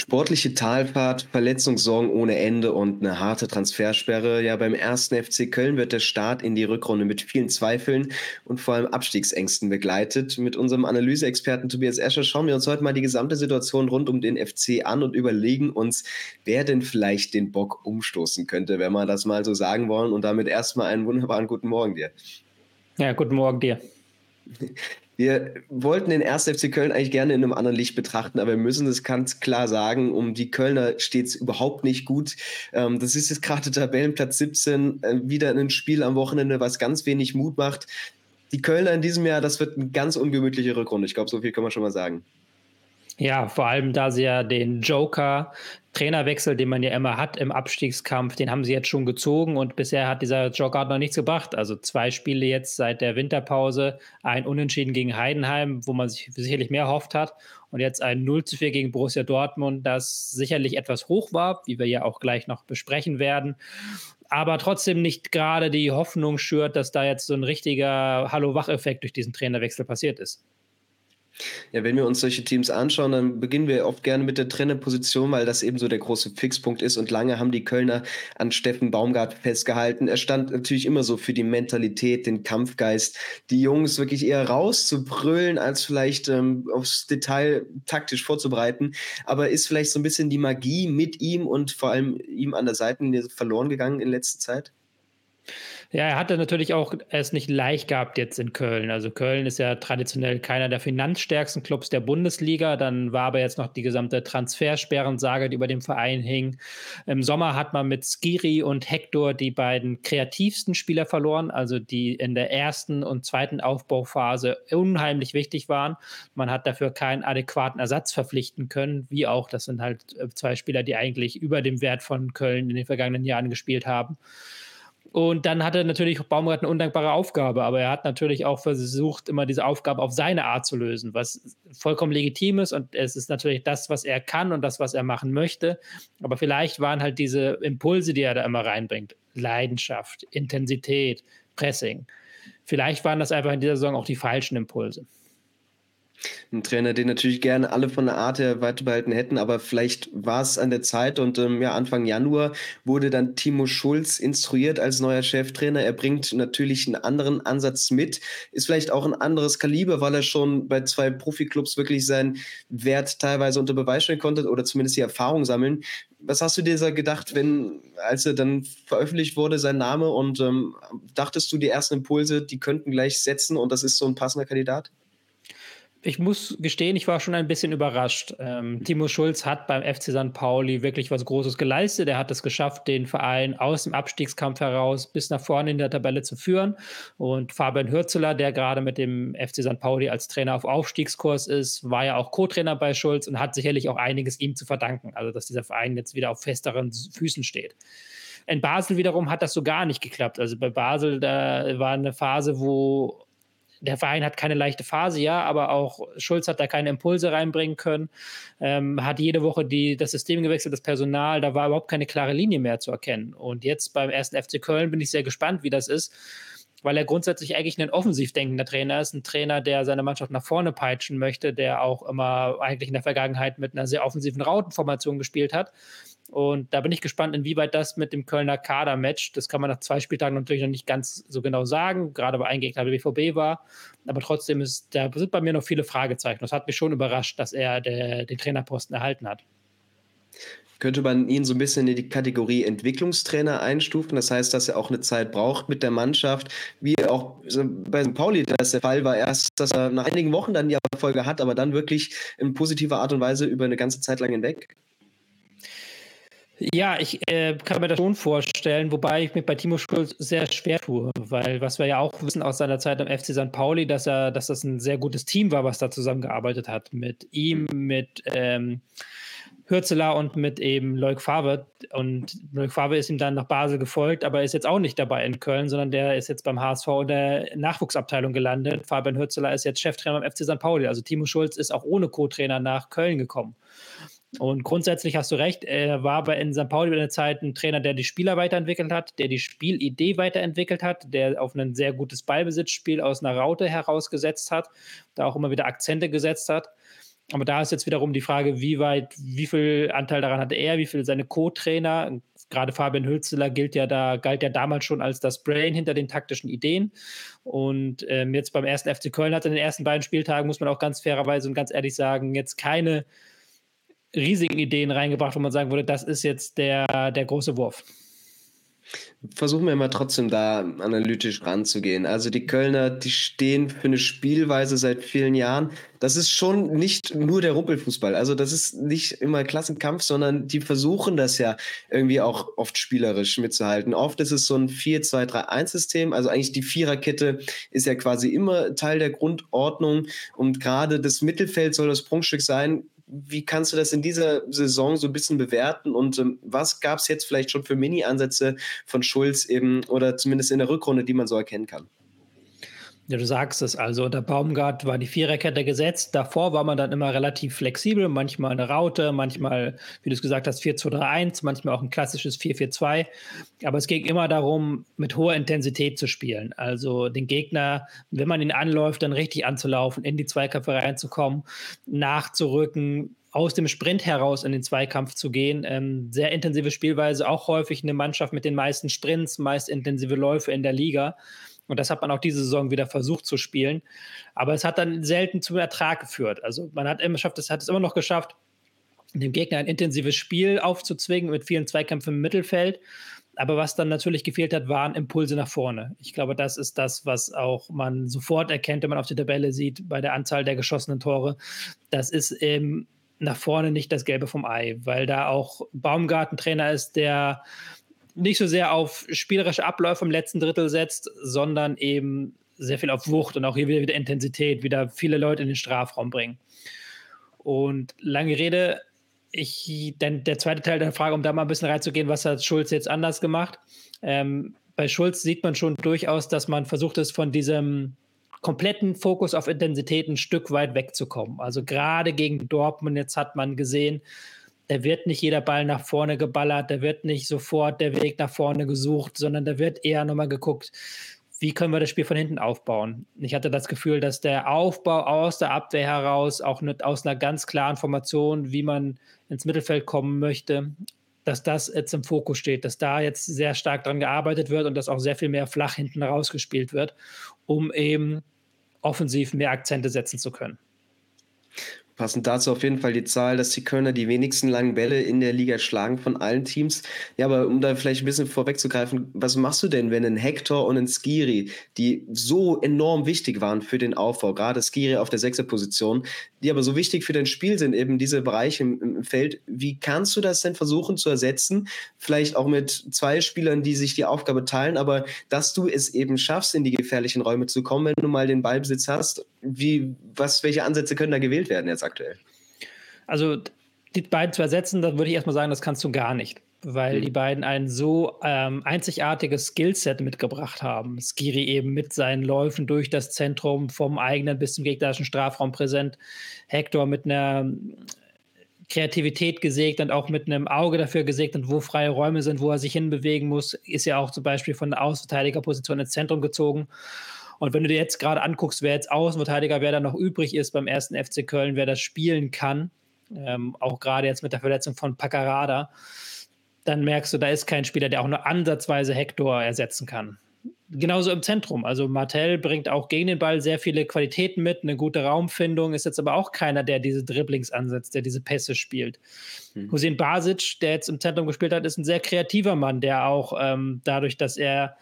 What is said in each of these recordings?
Sportliche Talfahrt, Verletzungssorgen ohne Ende und eine harte Transfersperre. Ja, beim ersten FC Köln wird der Start in die Rückrunde mit vielen Zweifeln und vor allem Abstiegsängsten begleitet. Mit unserem Analyseexperten Tobias Escher schauen wir uns heute mal die gesamte Situation rund um den FC an und überlegen uns, wer denn vielleicht den Bock umstoßen könnte, wenn wir das mal so sagen wollen. Und damit erstmal einen wunderbaren guten Morgen dir. Ja, guten Morgen dir. Wir wollten den 1. FC Köln eigentlich gerne in einem anderen Licht betrachten, aber wir müssen es ganz klar sagen, um die Kölner steht es überhaupt nicht gut. Ähm, das ist jetzt gerade Tabellenplatz 17, äh, wieder ein Spiel am Wochenende, was ganz wenig Mut macht. Die Kölner in diesem Jahr, das wird eine ganz ungemütliche Rückrunde. Ich glaube, so viel kann man schon mal sagen. Ja, vor allem da sie ja den Joker Trainerwechsel, den man ja immer hat im Abstiegskampf, den haben sie jetzt schon gezogen und bisher hat dieser Joker noch nichts gebracht. Also zwei Spiele jetzt seit der Winterpause, ein Unentschieden gegen Heidenheim, wo man sich sicherlich mehr erhofft hat und jetzt ein 0 zu 4 gegen Borussia Dortmund, das sicherlich etwas hoch war, wie wir ja auch gleich noch besprechen werden aber trotzdem nicht gerade die Hoffnung schürt, dass da jetzt so ein richtiger Hallo-Wach-Effekt durch diesen Trainerwechsel passiert ist. Ja, wenn wir uns solche Teams anschauen, dann beginnen wir oft gerne mit der Trainerposition, weil das eben so der große Fixpunkt ist. Und lange haben die Kölner an Steffen Baumgart festgehalten. Er stand natürlich immer so für die Mentalität, den Kampfgeist, die Jungs wirklich eher rauszubrüllen, als vielleicht ähm, aufs Detail taktisch vorzubereiten. Aber ist vielleicht so ein bisschen die Magie mit ihm und vor allem ihm an der Seite verloren gegangen in letzter Zeit? Ja, er hatte natürlich auch es nicht leicht gehabt jetzt in Köln. Also Köln ist ja traditionell keiner der finanzstärksten Clubs der Bundesliga. Dann war aber jetzt noch die gesamte Transfersperrensage, die über dem Verein hing. Im Sommer hat man mit Skiri und Hector die beiden kreativsten Spieler verloren, also die in der ersten und zweiten Aufbauphase unheimlich wichtig waren. Man hat dafür keinen adäquaten Ersatz verpflichten können, wie auch, das sind halt zwei Spieler, die eigentlich über dem Wert von Köln in den vergangenen Jahren gespielt haben. Und dann hatte natürlich Baumgart eine undankbare Aufgabe, aber er hat natürlich auch versucht, immer diese Aufgabe auf seine Art zu lösen, was vollkommen legitim ist und es ist natürlich das, was er kann und das, was er machen möchte. Aber vielleicht waren halt diese Impulse, die er da immer reinbringt, Leidenschaft, Intensität, Pressing. Vielleicht waren das einfach in dieser Saison auch die falschen Impulse. Ein Trainer, den natürlich gerne alle von der Art her weiterbehalten hätten, aber vielleicht war es an der Zeit und ähm, ja, Anfang Januar wurde dann Timo Schulz instruiert als neuer Cheftrainer. Er bringt natürlich einen anderen Ansatz mit, ist vielleicht auch ein anderes Kaliber, weil er schon bei zwei Profiklubs wirklich seinen Wert teilweise unter Beweis stellen konnte oder zumindest die Erfahrung sammeln. Was hast du dir da gedacht, wenn, als er dann veröffentlicht wurde, sein Name und ähm, dachtest du, die ersten Impulse, die könnten gleich setzen und das ist so ein passender Kandidat? Ich muss gestehen, ich war schon ein bisschen überrascht. Ähm, Timo Schulz hat beim FC St. Pauli wirklich was Großes geleistet. Er hat es geschafft, den Verein aus dem Abstiegskampf heraus bis nach vorne in der Tabelle zu führen. Und Fabian Hürzeler, der gerade mit dem FC St. Pauli als Trainer auf Aufstiegskurs ist, war ja auch Co-Trainer bei Schulz und hat sicherlich auch einiges ihm zu verdanken. Also, dass dieser Verein jetzt wieder auf festeren Füßen steht. In Basel wiederum hat das so gar nicht geklappt. Also bei Basel, da war eine Phase, wo der Verein hat keine leichte Phase, ja, aber auch Schulz hat da keine Impulse reinbringen können, ähm, hat jede Woche die, das System gewechselt, das Personal, da war überhaupt keine klare Linie mehr zu erkennen. Und jetzt beim ersten FC Köln bin ich sehr gespannt, wie das ist weil er grundsätzlich eigentlich ein offensiv denkender Trainer ist, ein Trainer, der seine Mannschaft nach vorne peitschen möchte, der auch immer eigentlich in der Vergangenheit mit einer sehr offensiven Rautenformation gespielt hat. Und da bin ich gespannt, inwieweit das mit dem Kölner Kader matcht. Das kann man nach zwei Spieltagen natürlich noch nicht ganz so genau sagen, gerade weil ein Gegner der BVB war. Aber trotzdem ist, da sind bei mir noch viele Fragezeichen. Das hat mich schon überrascht, dass er der, den Trainerposten erhalten hat. Könnte man ihn so ein bisschen in die Kategorie Entwicklungstrainer einstufen? Das heißt, dass er auch eine Zeit braucht mit der Mannschaft, wie auch bei St. Pauli das der Fall war. Erst, dass er nach einigen Wochen dann die Erfolge hat, aber dann wirklich in positiver Art und Weise über eine ganze Zeit lang hinweg. Ja, ich äh, kann mir das schon vorstellen, wobei ich mich bei Timo Schulz sehr schwer tue, weil was wir ja auch wissen aus seiner Zeit am FC St. Pauli, dass er, dass das ein sehr gutes Team war, was da zusammengearbeitet hat. Mit ihm, mit ähm, Hürzeler und mit eben Leuk Favre. Und Leuk Favre ist ihm dann nach Basel gefolgt, aber ist jetzt auch nicht dabei in Köln, sondern der ist jetzt beim HSV in der Nachwuchsabteilung gelandet. Fabian Hürzeler ist jetzt Cheftrainer beim FC St. Pauli. Also Timo Schulz ist auch ohne Co-Trainer nach Köln gekommen. Und grundsätzlich hast du recht, er war bei in St. Pauli in der Zeit ein Trainer, der die Spieler weiterentwickelt hat, der die Spielidee weiterentwickelt hat, der auf ein sehr gutes Ballbesitzspiel aus einer Raute herausgesetzt hat, da auch immer wieder Akzente gesetzt hat. Aber da ist jetzt wiederum die Frage, wie weit, wie viel Anteil daran hatte er, wie viel seine Co-Trainer. Gerade Fabian Hülzeler gilt ja da, galt ja damals schon als das Brain hinter den taktischen Ideen. Und ähm, jetzt beim ersten FC Köln hat er in den ersten beiden Spieltagen, muss man auch ganz fairerweise und ganz ehrlich sagen, jetzt keine riesigen Ideen reingebracht, wo man sagen würde, das ist jetzt der, der große Wurf. Versuchen wir mal trotzdem da analytisch ranzugehen. Also die Kölner, die stehen für eine Spielweise seit vielen Jahren. Das ist schon nicht nur der Rumpelfußball. Also das ist nicht immer Klassenkampf, sondern die versuchen das ja irgendwie auch oft spielerisch mitzuhalten. Oft ist es so ein 4-2-3-1-System. Also eigentlich die Viererkette ist ja quasi immer Teil der Grundordnung. Und gerade das Mittelfeld soll das Prunkstück sein wie kannst du das in dieser Saison so ein bisschen bewerten und ähm, was gab es jetzt vielleicht schon für Mini-Ansätze von Schulz eben oder zumindest in der Rückrunde, die man so erkennen kann? Ja, du sagst es. Also unter Baumgart war die Viererkette gesetzt. Davor war man dann immer relativ flexibel. Manchmal eine Raute, manchmal, wie du es gesagt hast, 4-2-3-1, manchmal auch ein klassisches 4-4-2. Aber es ging immer darum, mit hoher Intensität zu spielen. Also den Gegner, wenn man ihn anläuft, dann richtig anzulaufen, in die Zweikämpfe reinzukommen, nachzurücken, aus dem Sprint heraus in den Zweikampf zu gehen. Ähm, sehr intensive Spielweise, auch häufig eine Mannschaft mit den meisten Sprints, meist intensive Läufe in der Liga. Und das hat man auch diese Saison wieder versucht zu spielen. Aber es hat dann selten zum Ertrag geführt. Also man hat immer geschafft, es hat es immer noch geschafft, dem Gegner ein intensives Spiel aufzuzwingen mit vielen Zweikämpfen im Mittelfeld. Aber was dann natürlich gefehlt hat, waren Impulse nach vorne. Ich glaube, das ist das, was auch man sofort erkennt, wenn man auf die Tabelle sieht, bei der Anzahl der geschossenen Tore. Das ist eben nach vorne nicht das Gelbe vom Ei, weil da auch Baumgartentrainer ist, der nicht so sehr auf spielerische Abläufe im letzten Drittel setzt, sondern eben sehr viel auf Wucht und auch hier wieder, wieder Intensität, wieder viele Leute in den Strafraum bringen. Und lange Rede, ich, denn der zweite Teil der Frage, um da mal ein bisschen reinzugehen, was hat Schulz jetzt anders gemacht? Ähm, bei Schulz sieht man schon durchaus, dass man versucht ist, von diesem kompletten Fokus auf Intensität ein Stück weit wegzukommen. Also gerade gegen Dortmund jetzt hat man gesehen, da wird nicht jeder Ball nach vorne geballert, da wird nicht sofort der Weg nach vorne gesucht, sondern da wird eher nochmal geguckt, wie können wir das Spiel von hinten aufbauen. Ich hatte das Gefühl, dass der Aufbau aus der Abwehr heraus, auch nicht aus einer ganz klaren Formation, wie man ins Mittelfeld kommen möchte, dass das jetzt im Fokus steht, dass da jetzt sehr stark dran gearbeitet wird und dass auch sehr viel mehr flach hinten rausgespielt wird, um eben offensiv mehr Akzente setzen zu können. Passend dazu auf jeden Fall die Zahl, dass die Kölner die wenigsten langen Bälle in der Liga schlagen von allen Teams. Ja, aber um da vielleicht ein bisschen vorwegzugreifen, was machst du denn, wenn ein Hector und ein Skiri, die so enorm wichtig waren für den Aufbau, gerade Skiri auf der sechster Position, die aber so wichtig für dein Spiel sind, eben diese Bereiche im Feld, wie kannst du das denn versuchen zu ersetzen? Vielleicht auch mit zwei Spielern, die sich die Aufgabe teilen, aber dass du es eben schaffst, in die gefährlichen Räume zu kommen, wenn du mal den Ballbesitz hast, wie, was, welche Ansätze können da gewählt werden jetzt aktuell? Also die beiden zu ersetzen, da würde ich erstmal sagen, das kannst du gar nicht, weil mhm. die beiden ein so ähm, einzigartiges Skillset mitgebracht haben. Skiri eben mit seinen Läufen durch das Zentrum vom eigenen bis zum gegnerischen Strafraum präsent. Hector mit einer Kreativität gesägt und auch mit einem Auge dafür gesägt und wo freie Räume sind, wo er sich hinbewegen muss, ist ja auch zum Beispiel von der Außenverteidigerposition ins Zentrum gezogen. Und wenn du dir jetzt gerade anguckst, wer jetzt Außenverteidiger, wer da noch übrig ist beim ersten FC Köln, wer das spielen kann, ähm, auch gerade jetzt mit der Verletzung von Paccarada, dann merkst du, da ist kein Spieler, der auch nur ansatzweise Hector ersetzen kann. Genauso im Zentrum. Also Martell bringt auch gegen den Ball sehr viele Qualitäten mit, eine gute Raumfindung, ist jetzt aber auch keiner, der diese Dribblings ansetzt, der diese Pässe spielt. Mhm. Hussein Basic, der jetzt im Zentrum gespielt hat, ist ein sehr kreativer Mann, der auch ähm, dadurch, dass er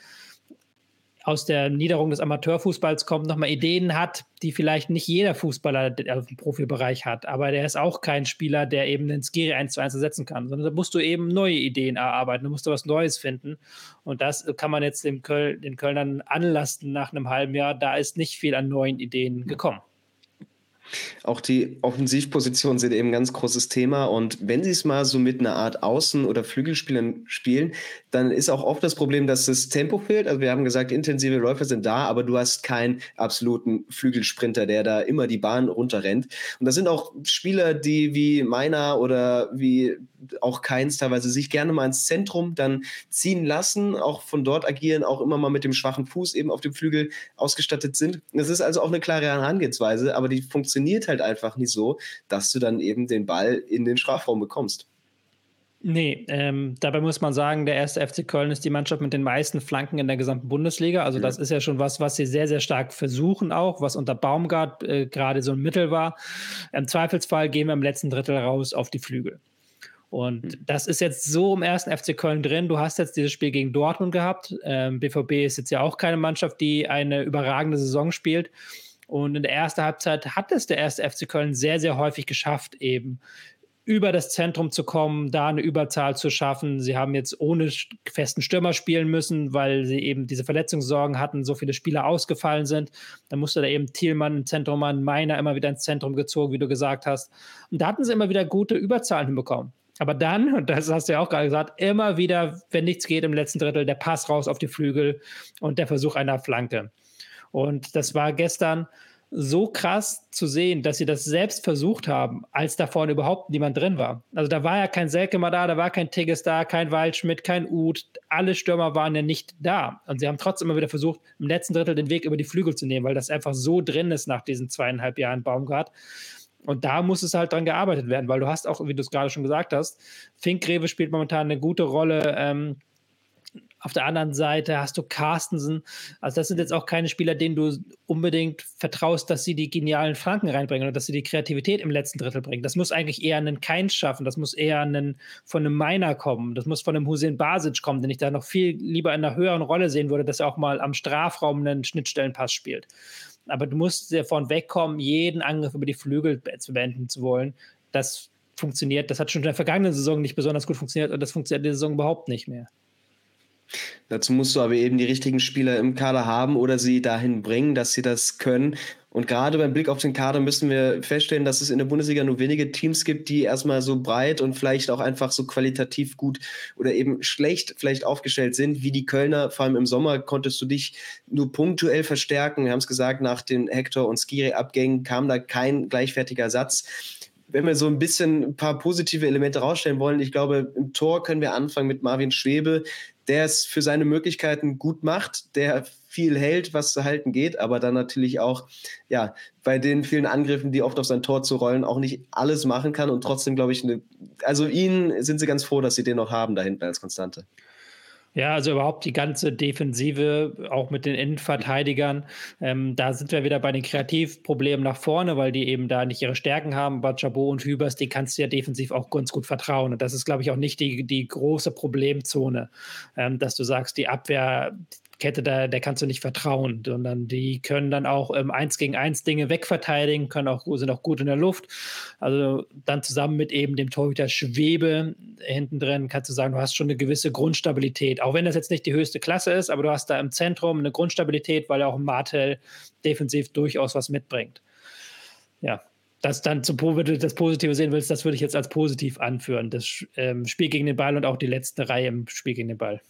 aus der Niederung des Amateurfußballs kommt, nochmal Ideen hat, die vielleicht nicht jeder Fußballer im Profibereich hat. Aber der ist auch kein Spieler, der eben den Skiri 1 zu 1 ersetzen kann, sondern da musst du eben neue Ideen erarbeiten, da musst du was Neues finden. Und das kann man jetzt den, Köl den Kölnern anlasten nach einem halben Jahr. Da ist nicht viel an neuen Ideen gekommen. Auch die Offensivpositionen sind eben ein ganz großes Thema. Und wenn sie es mal so mit einer Art Außen- oder Flügelspielern spielen, dann ist auch oft das Problem, dass das Tempo fehlt. Also wir haben gesagt, intensive Läufer sind da, aber du hast keinen absoluten Flügelsprinter, der da immer die Bahn runterrennt. Und das sind auch Spieler, die wie meiner oder wie auch keins teilweise sich gerne mal ins Zentrum dann ziehen lassen, auch von dort agieren, auch immer mal mit dem schwachen Fuß eben auf dem Flügel ausgestattet sind. Das ist also auch eine klare Herangehensweise, aber die funktioniert halt einfach nicht so, dass du dann eben den Ball in den Strafraum bekommst. Nee, ähm, dabei muss man sagen, der erste FC Köln ist die Mannschaft mit den meisten Flanken in der gesamten Bundesliga. Also, ja. das ist ja schon was, was sie sehr, sehr stark versuchen, auch, was unter Baumgart äh, gerade so ein Mittel war. Im Zweifelsfall gehen wir im letzten Drittel raus auf die Flügel. Und mhm. das ist jetzt so im ersten FC Köln drin. Du hast jetzt dieses Spiel gegen Dortmund gehabt. Ähm, BVB ist jetzt ja auch keine Mannschaft, die eine überragende Saison spielt. Und in der ersten Halbzeit hat es der erste FC Köln sehr, sehr häufig geschafft, eben über das Zentrum zu kommen, da eine Überzahl zu schaffen. Sie haben jetzt ohne festen Stürmer spielen müssen, weil sie eben diese Verletzungssorgen hatten, so viele Spieler ausgefallen sind. Dann musste da eben Thielmann im Zentrum an, Meiner immer wieder ins Zentrum gezogen, wie du gesagt hast. Und da hatten sie immer wieder gute Überzahlen hinbekommen. Aber dann, und das hast du ja auch gerade gesagt, immer wieder, wenn nichts geht im letzten Drittel, der Pass raus auf die Flügel und der Versuch einer Flanke. Und das war gestern so krass zu sehen, dass sie das selbst versucht haben, als da vorne überhaupt niemand drin war. Also da war ja kein Selke mal da, da war kein Tigges da, kein Waldschmidt, kein Uth. Alle Stürmer waren ja nicht da. Und sie haben trotzdem immer wieder versucht, im letzten Drittel den Weg über die Flügel zu nehmen, weil das einfach so drin ist nach diesen zweieinhalb Jahren Baumgart. Und da muss es halt dran gearbeitet werden, weil du hast auch, wie du es gerade schon gesagt hast, Finkgreve spielt momentan eine gute Rolle. Ähm, auf der anderen Seite hast du Carstensen. Also das sind jetzt auch keine Spieler, denen du unbedingt vertraust, dass sie die genialen Franken reinbringen oder dass sie die Kreativität im letzten Drittel bringen. Das muss eigentlich eher einen Keins schaffen. Das muss eher einen, von einem Miner kommen. Das muss von einem Hussein Basic kommen, den ich da noch viel lieber in einer höheren Rolle sehen würde, dass er auch mal am Strafraum einen Schnittstellenpass spielt. Aber du musst davon wegkommen, jeden Angriff über die Flügel zu beenden zu wollen. Das funktioniert. Das hat schon in der vergangenen Saison nicht besonders gut funktioniert und das funktioniert in der Saison überhaupt nicht mehr. Dazu musst du aber eben die richtigen Spieler im Kader haben oder sie dahin bringen, dass sie das können. Und gerade beim Blick auf den Kader müssen wir feststellen, dass es in der Bundesliga nur wenige Teams gibt, die erstmal so breit und vielleicht auch einfach so qualitativ gut oder eben schlecht vielleicht aufgestellt sind, wie die Kölner. Vor allem im Sommer konntest du dich nur punktuell verstärken. Wir haben es gesagt, nach den Hector- und Skiri-Abgängen kam da kein gleichwertiger Satz wenn wir so ein bisschen ein paar positive Elemente rausstellen wollen, ich glaube, im Tor können wir anfangen mit Marvin Schwebe, der es für seine Möglichkeiten gut macht, der viel hält, was zu halten geht, aber dann natürlich auch, ja, bei den vielen Angriffen, die oft auf sein Tor zu rollen, auch nicht alles machen kann und trotzdem, glaube ich, eine, also ihn sind sie ganz froh, dass sie den noch haben da hinten als Konstante. Ja, also überhaupt die ganze Defensive, auch mit den Innenverteidigern. Ähm, da sind wir wieder bei den Kreativproblemen nach vorne, weil die eben da nicht ihre Stärken haben. Bacabo und Hübers, die kannst du ja defensiv auch ganz gut vertrauen. Und das ist, glaube ich, auch nicht die, die große Problemzone, ähm, dass du sagst, die Abwehr, Kette, da, der kannst du nicht vertrauen, sondern die können dann auch ähm, eins gegen eins Dinge wegverteidigen, können auch, sind auch gut in der Luft. Also dann zusammen mit eben dem Torhüter Schwebe hinten drin kannst du sagen, du hast schon eine gewisse Grundstabilität. Auch wenn das jetzt nicht die höchste Klasse ist, aber du hast da im Zentrum eine Grundstabilität, weil auch Martel defensiv durchaus was mitbringt. Ja, das dann zu das Positive sehen willst, das würde ich jetzt als positiv anführen. Das ähm, Spiel gegen den Ball und auch die letzte Reihe im Spiel gegen den Ball.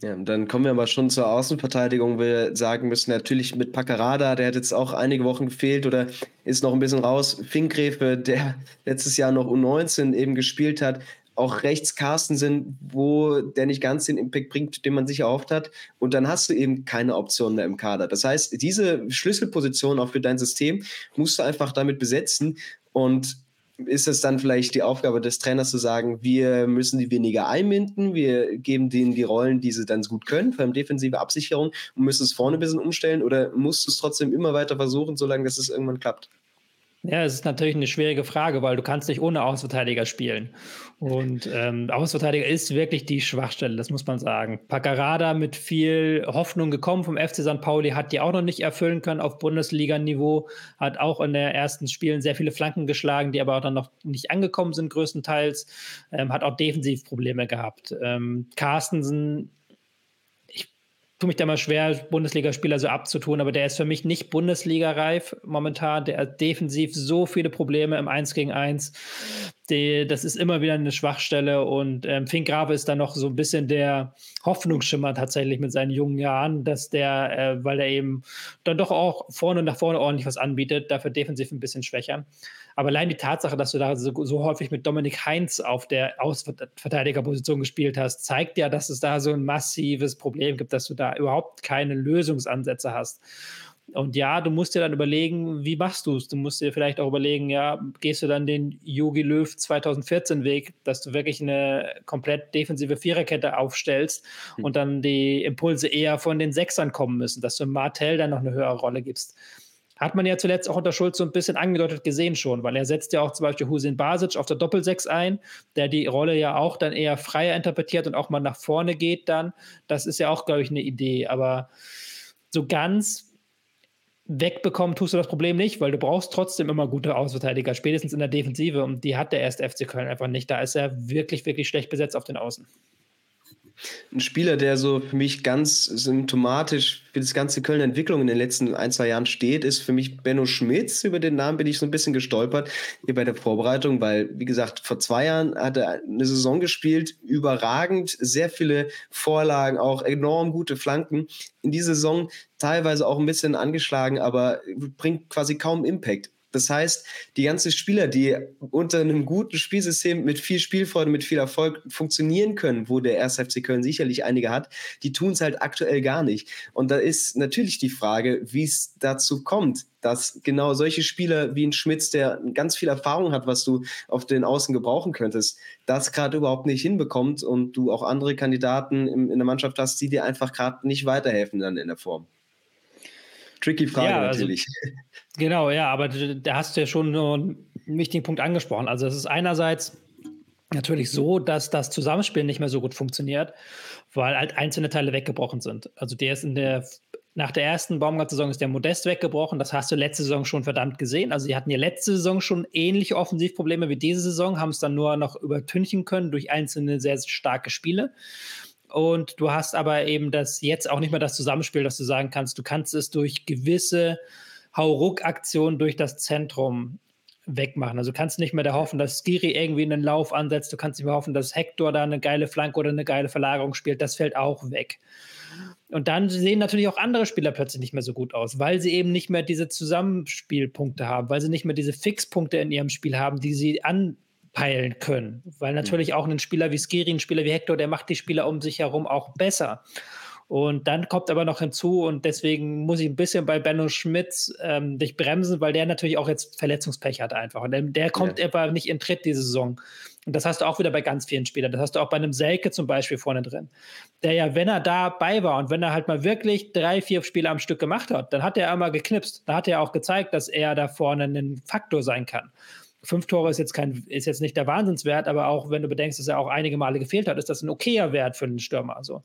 Ja, dann kommen wir aber schon zur Außenverteidigung. Wir sagen müssen natürlich mit Paccarada, der hat jetzt auch einige Wochen gefehlt oder ist noch ein bisschen raus. Finkgräfe, der letztes Jahr noch U19 eben gespielt hat, auch rechts Carstensen, wo der nicht ganz den Impact bringt, den man sich erhofft hat. Und dann hast du eben keine Option mehr im Kader. Das heißt, diese Schlüsselposition auch für dein System musst du einfach damit besetzen. Und ist es dann vielleicht die Aufgabe des Trainers zu sagen, wir müssen die weniger einbinden, wir geben denen die Rollen, die sie dann gut können, vor allem defensive Absicherung und müssen es vorne ein bisschen umstellen oder musst du es trotzdem immer weiter versuchen, solange dass es irgendwann klappt? Ja, es ist natürlich eine schwierige Frage, weil du kannst nicht ohne Außenverteidiger spielen. Und ähm, Außenverteidiger ist wirklich die Schwachstelle, das muss man sagen. Paccarada mit viel Hoffnung gekommen vom FC St. Pauli, hat die auch noch nicht erfüllen können auf Bundesliga-Niveau, hat auch in den ersten Spielen sehr viele Flanken geschlagen, die aber auch dann noch nicht angekommen sind größtenteils, ähm, hat auch defensiv Probleme gehabt. Ähm, Carstensen tue mich da mal schwer, Bundesligaspieler so abzutun, aber der ist für mich nicht Bundesliga-reif momentan. Der hat defensiv so viele Probleme im 1 gegen 1. die, das ist immer wieder eine Schwachstelle und ähm, Fink Grave ist dann noch so ein bisschen der Hoffnungsschimmer tatsächlich mit seinen jungen Jahren, dass der, äh, weil er eben dann doch auch vorne und nach vorne ordentlich was anbietet, dafür defensiv ein bisschen schwächer. Aber allein die Tatsache, dass du da so, so häufig mit Dominik Heinz auf der Ausverteidigerposition gespielt hast, zeigt ja, dass es da so ein massives Problem gibt, dass du da überhaupt keine Lösungsansätze hast. Und ja, du musst dir dann überlegen, wie machst du es? Du musst dir vielleicht auch überlegen, ja, gehst du dann den Yogi Löw 2014 Weg, dass du wirklich eine komplett defensive Viererkette aufstellst mhm. und dann die Impulse eher von den Sechsern kommen müssen, dass du Martell dann noch eine höhere Rolle gibst. Hat man ja zuletzt auch unter Schulz so ein bisschen angedeutet gesehen schon, weil er setzt ja auch zum Beispiel Husin Basic auf der Doppelsechs ein, der die Rolle ja auch dann eher freier interpretiert und auch mal nach vorne geht dann. Das ist ja auch, glaube ich, eine Idee. Aber so ganz wegbekommen tust du das Problem nicht, weil du brauchst trotzdem immer gute Außenverteidiger, spätestens in der Defensive und die hat der erste FC Köln einfach nicht. Da ist er wirklich, wirklich schlecht besetzt auf den Außen. Ein Spieler, der so für mich ganz symptomatisch für das ganze Kölner Entwicklung in den letzten ein, zwei Jahren steht, ist für mich Benno Schmitz. Über den Namen bin ich so ein bisschen gestolpert hier bei der Vorbereitung, weil, wie gesagt, vor zwei Jahren hat er eine Saison gespielt, überragend, sehr viele Vorlagen, auch enorm gute Flanken. In dieser Saison teilweise auch ein bisschen angeschlagen, aber bringt quasi kaum Impact. Das heißt, die ganzen Spieler, die unter einem guten Spielsystem mit viel Spielfreude, mit viel Erfolg funktionieren können, wo der 1. FC Köln sicherlich einige hat, die tun es halt aktuell gar nicht. Und da ist natürlich die Frage, wie es dazu kommt, dass genau solche Spieler wie ein Schmitz, der ganz viel Erfahrung hat, was du auf den Außen gebrauchen könntest, das gerade überhaupt nicht hinbekommt und du auch andere Kandidaten in, in der Mannschaft hast, die dir einfach gerade nicht weiterhelfen dann in der Form. Tricky Frage ja, also, natürlich. Genau, ja, aber da hast du ja schon einen wichtigen Punkt angesprochen. Also es ist einerseits natürlich so, dass das Zusammenspiel nicht mehr so gut funktioniert, weil halt einzelne Teile weggebrochen sind. Also der ist in der nach der ersten Baumgart-Saison ist der Modest weggebrochen. Das hast du letzte Saison schon verdammt gesehen. Also, sie hatten ja letzte Saison schon ähnliche Offensivprobleme wie diese Saison, haben es dann nur noch übertünchen können durch einzelne sehr starke Spiele. Und du hast aber eben das jetzt auch nicht mehr das Zusammenspiel, dass du sagen kannst, du kannst es durch gewisse Hauruck-Aktionen durch das Zentrum wegmachen. Also du kannst nicht mehr da hoffen, dass Skiri irgendwie einen Lauf ansetzt. Du kannst nicht mehr hoffen, dass Hector da eine geile Flanke oder eine geile Verlagerung spielt. Das fällt auch weg. Und dann sehen natürlich auch andere Spieler plötzlich nicht mehr so gut aus, weil sie eben nicht mehr diese Zusammenspielpunkte haben, weil sie nicht mehr diese Fixpunkte in ihrem Spiel haben, die sie an peilen können. Weil natürlich auch ein Spieler wie Skiri, ein Spieler wie Hector, der macht die Spieler um sich herum auch besser. Und dann kommt aber noch hinzu, und deswegen muss ich ein bisschen bei Benno Schmitz ähm, dich bremsen, weil der natürlich auch jetzt Verletzungspech hat einfach. Und der, der kommt ja. aber nicht in Tritt diese Saison. Und das hast du auch wieder bei ganz vielen Spielern. Das hast du auch bei einem Selke zum Beispiel vorne drin. Der ja, wenn er dabei war und wenn er halt mal wirklich drei, vier Spiele am Stück gemacht hat, dann hat er einmal geknipst. Da hat er auch gezeigt, dass er da vorne ein Faktor sein kann fünf Tore ist jetzt kein, ist jetzt nicht der Wahnsinnswert, aber auch wenn du bedenkst, dass er auch einige Male gefehlt hat, ist das ein okayer Wert für einen Stürmer. Also.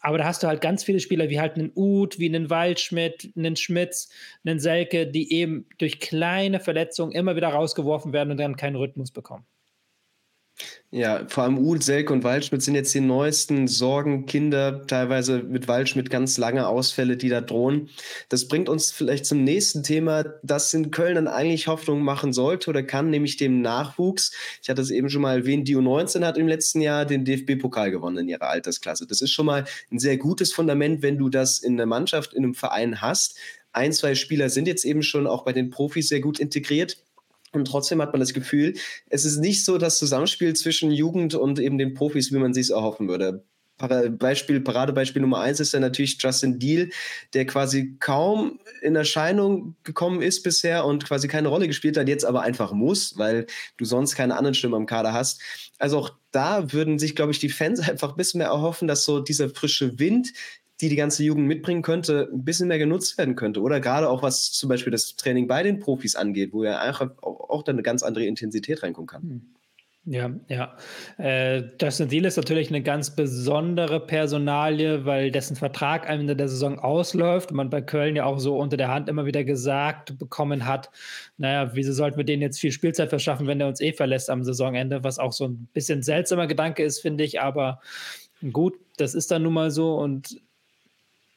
Aber da hast du halt ganz viele Spieler wie halt einen Uth, wie einen Waldschmidt, einen Schmitz, einen Selke, die eben durch kleine Verletzungen immer wieder rausgeworfen werden und dann keinen Rhythmus bekommen. Ja, vor allem Uhl, Selke und Waldschmidt sind jetzt die neuesten Sorgenkinder, teilweise mit Waldschmidt ganz lange Ausfälle, die da drohen. Das bringt uns vielleicht zum nächsten Thema, das in Köln dann eigentlich Hoffnung machen sollte oder kann, nämlich dem Nachwuchs. Ich hatte es eben schon mal erwähnt, die U19 hat im letzten Jahr den DFB-Pokal gewonnen in ihrer Altersklasse. Das ist schon mal ein sehr gutes Fundament, wenn du das in der Mannschaft, in einem Verein hast. Ein, zwei Spieler sind jetzt eben schon auch bei den Profis sehr gut integriert. Und trotzdem hat man das Gefühl, es ist nicht so das Zusammenspiel zwischen Jugend und eben den Profis, wie man sich es erhoffen würde. Beispiel, Paradebeispiel Nummer eins ist ja natürlich Justin Deal, der quasi kaum in Erscheinung gekommen ist bisher und quasi keine Rolle gespielt hat, jetzt aber einfach muss, weil du sonst keine anderen Stimmen am Kader hast. Also auch da würden sich, glaube ich, die Fans einfach ein bisschen mehr erhoffen, dass so dieser frische Wind die die ganze Jugend mitbringen könnte, ein bisschen mehr genutzt werden könnte. Oder gerade auch was zum Beispiel das Training bei den Profis angeht, wo ja einfach auch, dann eine ganz andere Intensität reinkommen kann. Hm. Ja, ja. Äh, Justin Deal ist natürlich eine ganz besondere Personalie, weil dessen Vertrag am Ende der Saison ausläuft und man bei Köln ja auch so unter der Hand immer wieder gesagt bekommen hat, naja, wieso sollten wir denen jetzt viel Spielzeit verschaffen, wenn der uns eh verlässt am Saisonende, was auch so ein bisschen seltsamer Gedanke ist, finde ich, aber gut, das ist dann nun mal so und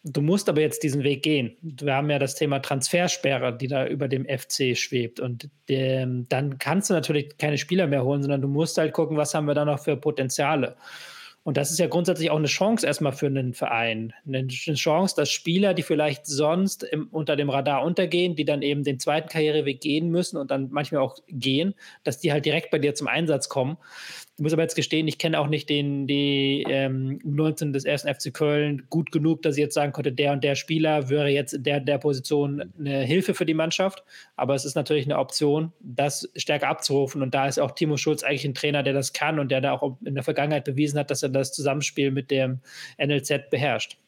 Du musst aber jetzt diesen Weg gehen. Wir haben ja das Thema Transfersperre, die da über dem FC schwebt. Und ähm, dann kannst du natürlich keine Spieler mehr holen, sondern du musst halt gucken, was haben wir da noch für Potenziale. Und das ist ja grundsätzlich auch eine Chance erstmal für einen Verein. Eine Chance, dass Spieler, die vielleicht sonst im, unter dem Radar untergehen, die dann eben den zweiten Karriereweg gehen müssen und dann manchmal auch gehen, dass die halt direkt bei dir zum Einsatz kommen. Ich muss aber jetzt gestehen, ich kenne auch nicht den, die ähm, 19 des ersten FC Köln gut genug, dass ich jetzt sagen konnte, der und der Spieler wäre jetzt in der, der Position eine Hilfe für die Mannschaft. Aber es ist natürlich eine Option, das stärker abzurufen. Und da ist auch Timo Schulz eigentlich ein Trainer, der das kann und der da auch in der Vergangenheit bewiesen hat, dass er das Zusammenspiel mit dem NLZ beherrscht.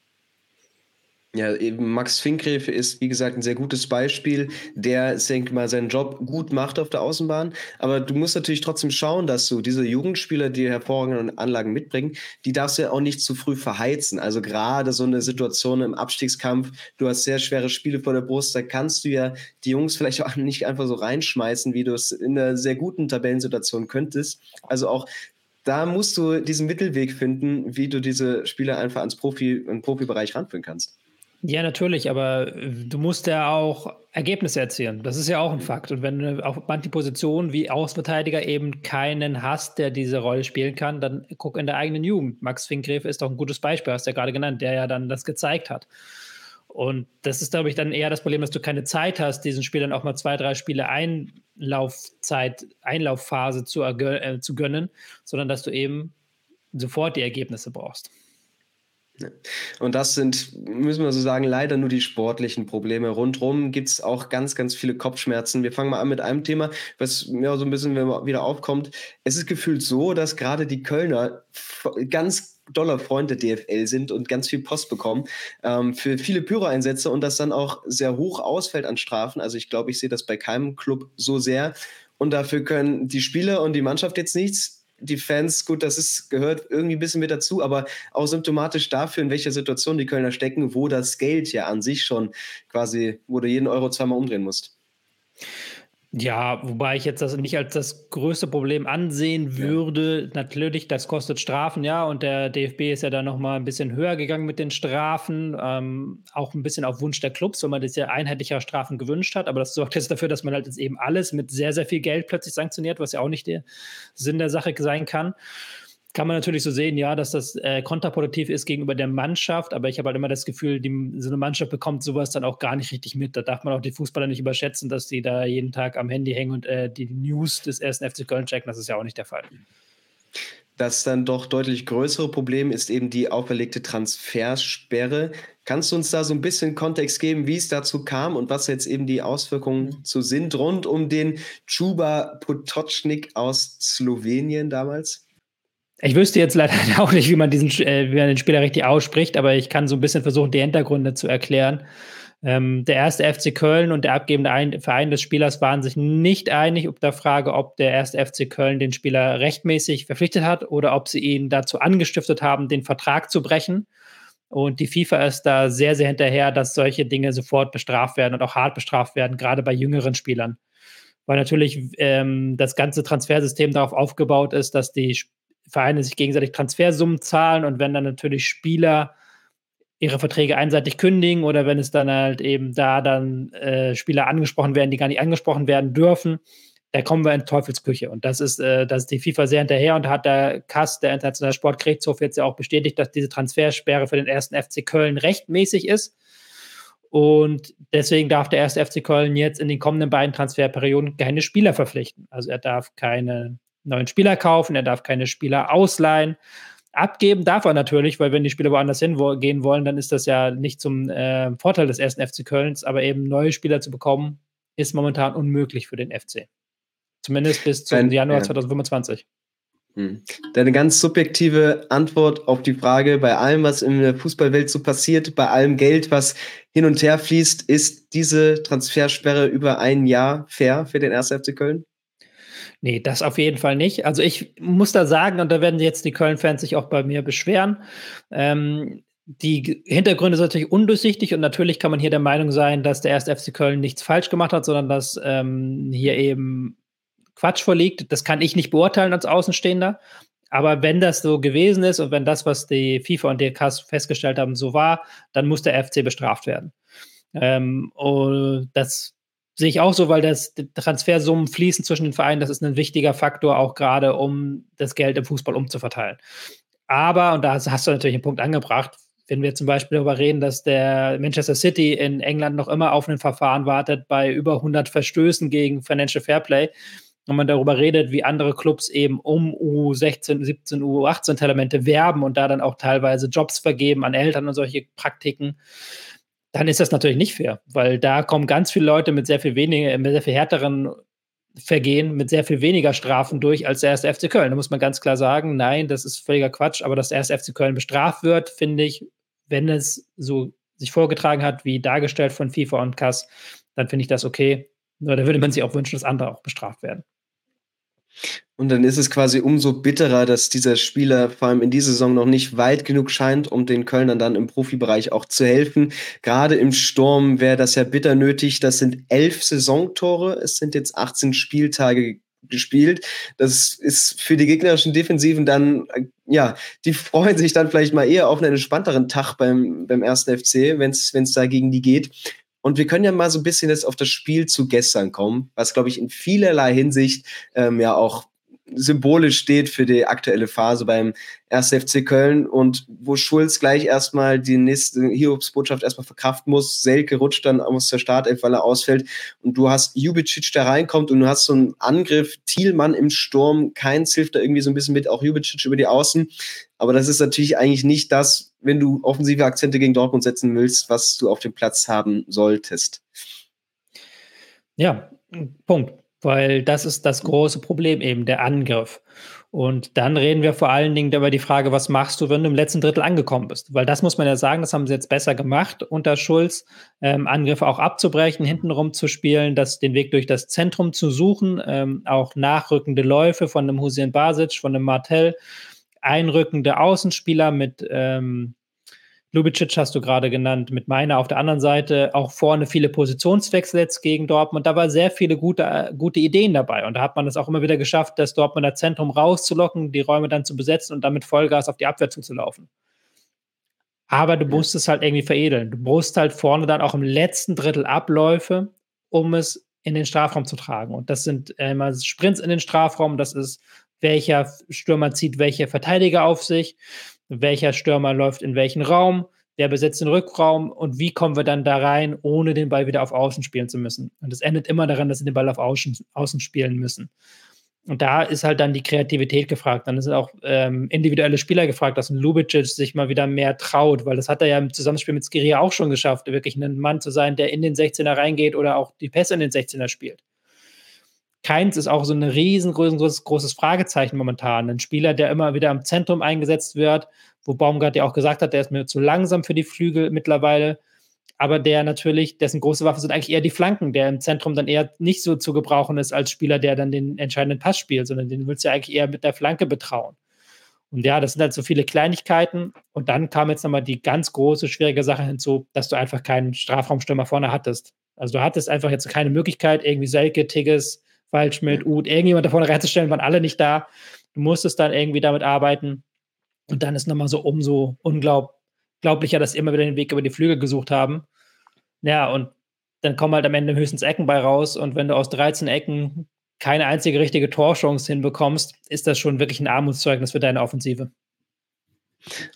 Ja, eben Max Finkgräfe ist, wie gesagt, ein sehr gutes Beispiel, der, denke mal, seinen Job gut macht auf der Außenbahn. Aber du musst natürlich trotzdem schauen, dass du diese Jugendspieler, die hervorragende Anlagen mitbringen, die darfst du ja auch nicht zu früh verheizen. Also gerade so eine Situation im Abstiegskampf, du hast sehr schwere Spiele vor der Brust, da kannst du ja die Jungs vielleicht auch nicht einfach so reinschmeißen, wie du es in einer sehr guten Tabellensituation könntest. Also auch da musst du diesen Mittelweg finden, wie du diese Spieler einfach ans Profi, im Profibereich ranführen kannst. Ja, natürlich, aber äh, du musst ja auch Ergebnisse erzielen. Das ist ja auch ein Fakt. Und wenn du auf manchen Positionen wie Außenverteidiger eben keinen hast, der diese Rolle spielen kann, dann guck in der eigenen Jugend. Max Finkgräfe ist doch ein gutes Beispiel, hast du ja gerade genannt, der ja dann das gezeigt hat. Und das ist, glaube ich, dann eher das Problem, dass du keine Zeit hast, diesen Spielern auch mal zwei, drei Spiele Einlaufzeit, Einlaufphase zu, äh, zu gönnen, sondern dass du eben sofort die Ergebnisse brauchst. Und das sind, müssen wir so sagen, leider nur die sportlichen Probleme. Rundherum gibt es auch ganz, ganz viele Kopfschmerzen. Wir fangen mal an mit einem Thema, was mir so ein bisschen wieder aufkommt. Es ist gefühlt so, dass gerade die Kölner ganz doller Freund der DFL sind und ganz viel Post bekommen ähm, für viele Pyro-Einsätze und das dann auch sehr hoch ausfällt an Strafen. Also ich glaube, ich sehe das bei keinem Club so sehr. Und dafür können die Spieler und die Mannschaft jetzt nichts die Fans, gut, das ist, gehört irgendwie ein bisschen mit dazu, aber auch symptomatisch dafür, in welcher Situation die Kölner stecken, wo das Geld ja an sich schon quasi, wo du jeden Euro zweimal umdrehen musst. Ja, wobei ich jetzt das nicht als das größte Problem ansehen würde. Ja. Natürlich, das kostet Strafen, ja, und der DFB ist ja da nochmal ein bisschen höher gegangen mit den Strafen, ähm, auch ein bisschen auf Wunsch der Clubs, weil man das ja einheitlicher Strafen gewünscht hat. Aber das sorgt jetzt dafür, dass man halt jetzt eben alles mit sehr, sehr viel Geld plötzlich sanktioniert, was ja auch nicht der Sinn der Sache sein kann kann man natürlich so sehen, ja, dass das äh, kontraproduktiv ist gegenüber der Mannschaft, aber ich habe halt immer das Gefühl, die, so eine Mannschaft bekommt sowas dann auch gar nicht richtig mit. Da darf man auch die Fußballer nicht überschätzen, dass die da jeden Tag am Handy hängen und äh, die News des ersten FC Köln checken. Das ist ja auch nicht der Fall. Das dann doch deutlich größere Problem ist eben die auferlegte Transfersperre. Kannst du uns da so ein bisschen Kontext geben, wie es dazu kam und was jetzt eben die Auswirkungen mhm. zu sind rund um den Chuba Potocznik aus Slowenien damals? Ich wüsste jetzt leider auch nicht, wie man diesen äh, wie man den Spieler richtig ausspricht, aber ich kann so ein bisschen versuchen, die Hintergründe zu erklären. Ähm, der erste FC Köln und der abgebende ein Verein des Spielers waren sich nicht einig ob der Frage, ob der erste FC Köln den Spieler rechtmäßig verpflichtet hat oder ob sie ihn dazu angestiftet haben, den Vertrag zu brechen. Und die FIFA ist da sehr, sehr hinterher, dass solche Dinge sofort bestraft werden und auch hart bestraft werden, gerade bei jüngeren Spielern. Weil natürlich ähm, das ganze Transfersystem darauf aufgebaut ist, dass die Vereine sich gegenseitig Transfersummen zahlen und wenn dann natürlich Spieler ihre Verträge einseitig kündigen oder wenn es dann halt eben da dann äh, Spieler angesprochen werden, die gar nicht angesprochen werden dürfen, da kommen wir in Teufelsküche. Und das ist, äh, das ist die FIFA sehr hinterher und hat der Kass, der Internationale Sportgerichtshof, jetzt ja auch bestätigt, dass diese Transfersperre für den ersten FC Köln rechtmäßig ist. Und deswegen darf der erste FC Köln jetzt in den kommenden beiden Transferperioden keine Spieler verpflichten. Also er darf keine neuen Spieler kaufen, er darf keine Spieler ausleihen. Abgeben darf er natürlich, weil wenn die Spieler woanders hingehen wollen, dann ist das ja nicht zum äh, Vorteil des ersten FC Kölns, aber eben neue Spieler zu bekommen, ist momentan unmöglich für den FC. Zumindest bis zum Ein, Januar ja. 2025. Hm. Deine ganz subjektive Antwort auf die Frage, bei allem, was in der Fußballwelt so passiert, bei allem Geld, was hin und her fließt, ist diese Transfersperre über ein Jahr fair für den 1. FC Köln? Nee, das auf jeden Fall nicht. Also ich muss da sagen, und da werden jetzt die Köln-Fans sich auch bei mir beschweren, ähm, die Hintergründe sind natürlich undurchsichtig und natürlich kann man hier der Meinung sein, dass der erste FC Köln nichts falsch gemacht hat, sondern dass ähm, hier eben Quatsch vorliegt. Das kann ich nicht beurteilen als Außenstehender. Aber wenn das so gewesen ist und wenn das, was die FIFA und DRK festgestellt haben, so war, dann muss der FC bestraft werden. Ähm, und das sehe ich auch so, weil das Transfersummen fließen zwischen den Vereinen. Das ist ein wichtiger Faktor, auch gerade um das Geld im Fußball umzuverteilen. Aber, und da hast du natürlich einen Punkt angebracht, wenn wir zum Beispiel darüber reden, dass der Manchester City in England noch immer auf ein Verfahren wartet bei über 100 Verstößen gegen Financial Fairplay, wenn man darüber redet, wie andere Clubs eben um U16, 17, U18 Elemente werben und da dann auch teilweise Jobs vergeben an Eltern und solche Praktiken, dann ist das natürlich nicht fair, weil da kommen ganz viele Leute mit sehr viel weniger, mit sehr viel härteren Vergehen, mit sehr viel weniger Strafen durch als der erste FC Köln. Da muss man ganz klar sagen, nein, das ist völliger Quatsch, aber dass der erste FC Köln bestraft wird, finde ich, wenn es so sich vorgetragen hat, wie dargestellt von FIFA und Kass, dann finde ich das okay. Nur da würde man sich auch wünschen, dass andere auch bestraft werden. Und dann ist es quasi umso bitterer, dass dieser Spieler vor allem in dieser Saison noch nicht weit genug scheint, um den Kölnern dann im Profibereich auch zu helfen. Gerade im Sturm wäre das ja bitter nötig. Das sind elf Saisontore. Es sind jetzt 18 Spieltage gespielt. Das ist für die gegnerischen Defensiven dann, ja, die freuen sich dann vielleicht mal eher auf einen entspannteren Tag beim, beim ersten FC, wenn es da gegen die geht. Und wir können ja mal so ein bisschen jetzt auf das Spiel zu gestern kommen, was, glaube ich, in vielerlei Hinsicht ähm, ja auch symbolisch steht für die aktuelle Phase beim 1. FC Köln und wo Schulz gleich erstmal die nächste Hiobsbotschaft erstmal verkraften muss. Selke rutscht dann aus der Startelf, weil er ausfällt und du hast Jubicic, der reinkommt und du hast so einen Angriff, Thielmann im Sturm, Keins hilft da irgendwie so ein bisschen mit, auch Jubicic über die Außen. Aber das ist natürlich eigentlich nicht das, wenn du offensive Akzente gegen Dortmund setzen willst, was du auf dem Platz haben solltest. Ja, Punkt weil das ist das große Problem eben, der Angriff. Und dann reden wir vor allen Dingen über die Frage, was machst du, wenn du im letzten Drittel angekommen bist? Weil das muss man ja sagen, das haben sie jetzt besser gemacht unter Schulz, ähm, Angriffe auch abzubrechen, hintenrum zu spielen, das, den Weg durch das Zentrum zu suchen, ähm, auch nachrückende Läufe von einem Hussein Basic, von einem Martell, einrückende Außenspieler mit ähm, Lubicic hast du gerade genannt, mit meiner auf der anderen Seite auch vorne viele Positionswechsel jetzt gegen Dortmund. Da war sehr viele gute, gute Ideen dabei. Und da hat man es auch immer wieder geschafft, das Dortmunder Zentrum rauszulocken, die Räume dann zu besetzen und damit Vollgas auf die Abwehr zuzulaufen. Aber du musst es halt irgendwie veredeln. Du brauchst halt vorne dann auch im letzten Drittel Abläufe, um es in den Strafraum zu tragen. Und das sind immer Sprints in den Strafraum. Das ist, welcher Stürmer zieht welche Verteidiger auf sich welcher Stürmer läuft in welchen Raum, wer besetzt den Rückraum und wie kommen wir dann da rein, ohne den Ball wieder auf Außen spielen zu müssen. Und es endet immer daran, dass sie den Ball auf Außen, Außen spielen müssen. Und da ist halt dann die Kreativität gefragt. Dann sind auch ähm, individuelle Spieler gefragt, dass ein Lubicic sich mal wieder mehr traut, weil das hat er ja im Zusammenspiel mit Skiria auch schon geschafft, wirklich ein Mann zu sein, der in den 16er reingeht oder auch die Pässe in den 16er spielt. Keins ist auch so ein riesengroßes großes Fragezeichen momentan. Ein Spieler, der immer wieder im Zentrum eingesetzt wird, wo Baumgart ja auch gesagt hat, der ist mir zu langsam für die Flügel mittlerweile. Aber der natürlich, dessen große Waffe sind eigentlich eher die Flanken, der im Zentrum dann eher nicht so zu gebrauchen ist als Spieler, der dann den entscheidenden Pass spielt, sondern den willst du ja eigentlich eher mit der Flanke betrauen. Und ja, das sind halt so viele Kleinigkeiten. Und dann kam jetzt nochmal die ganz große, schwierige Sache hinzu, dass du einfach keinen Strafraumstürmer vorne hattest. Also du hattest einfach jetzt keine Möglichkeit, irgendwie Selke, Tigges, Waldschmidt, Uth, irgendjemand da vorne reinzustellen, waren alle nicht da. Du musstest dann irgendwie damit arbeiten. Und dann ist nochmal so umso unglaublicher, dass sie immer wieder den Weg über die Flügel gesucht haben. Ja, und dann kommen halt am Ende höchstens Ecken bei raus. Und wenn du aus 13 Ecken keine einzige richtige Torchance hinbekommst, ist das schon wirklich ein Armutszeugnis für deine Offensive.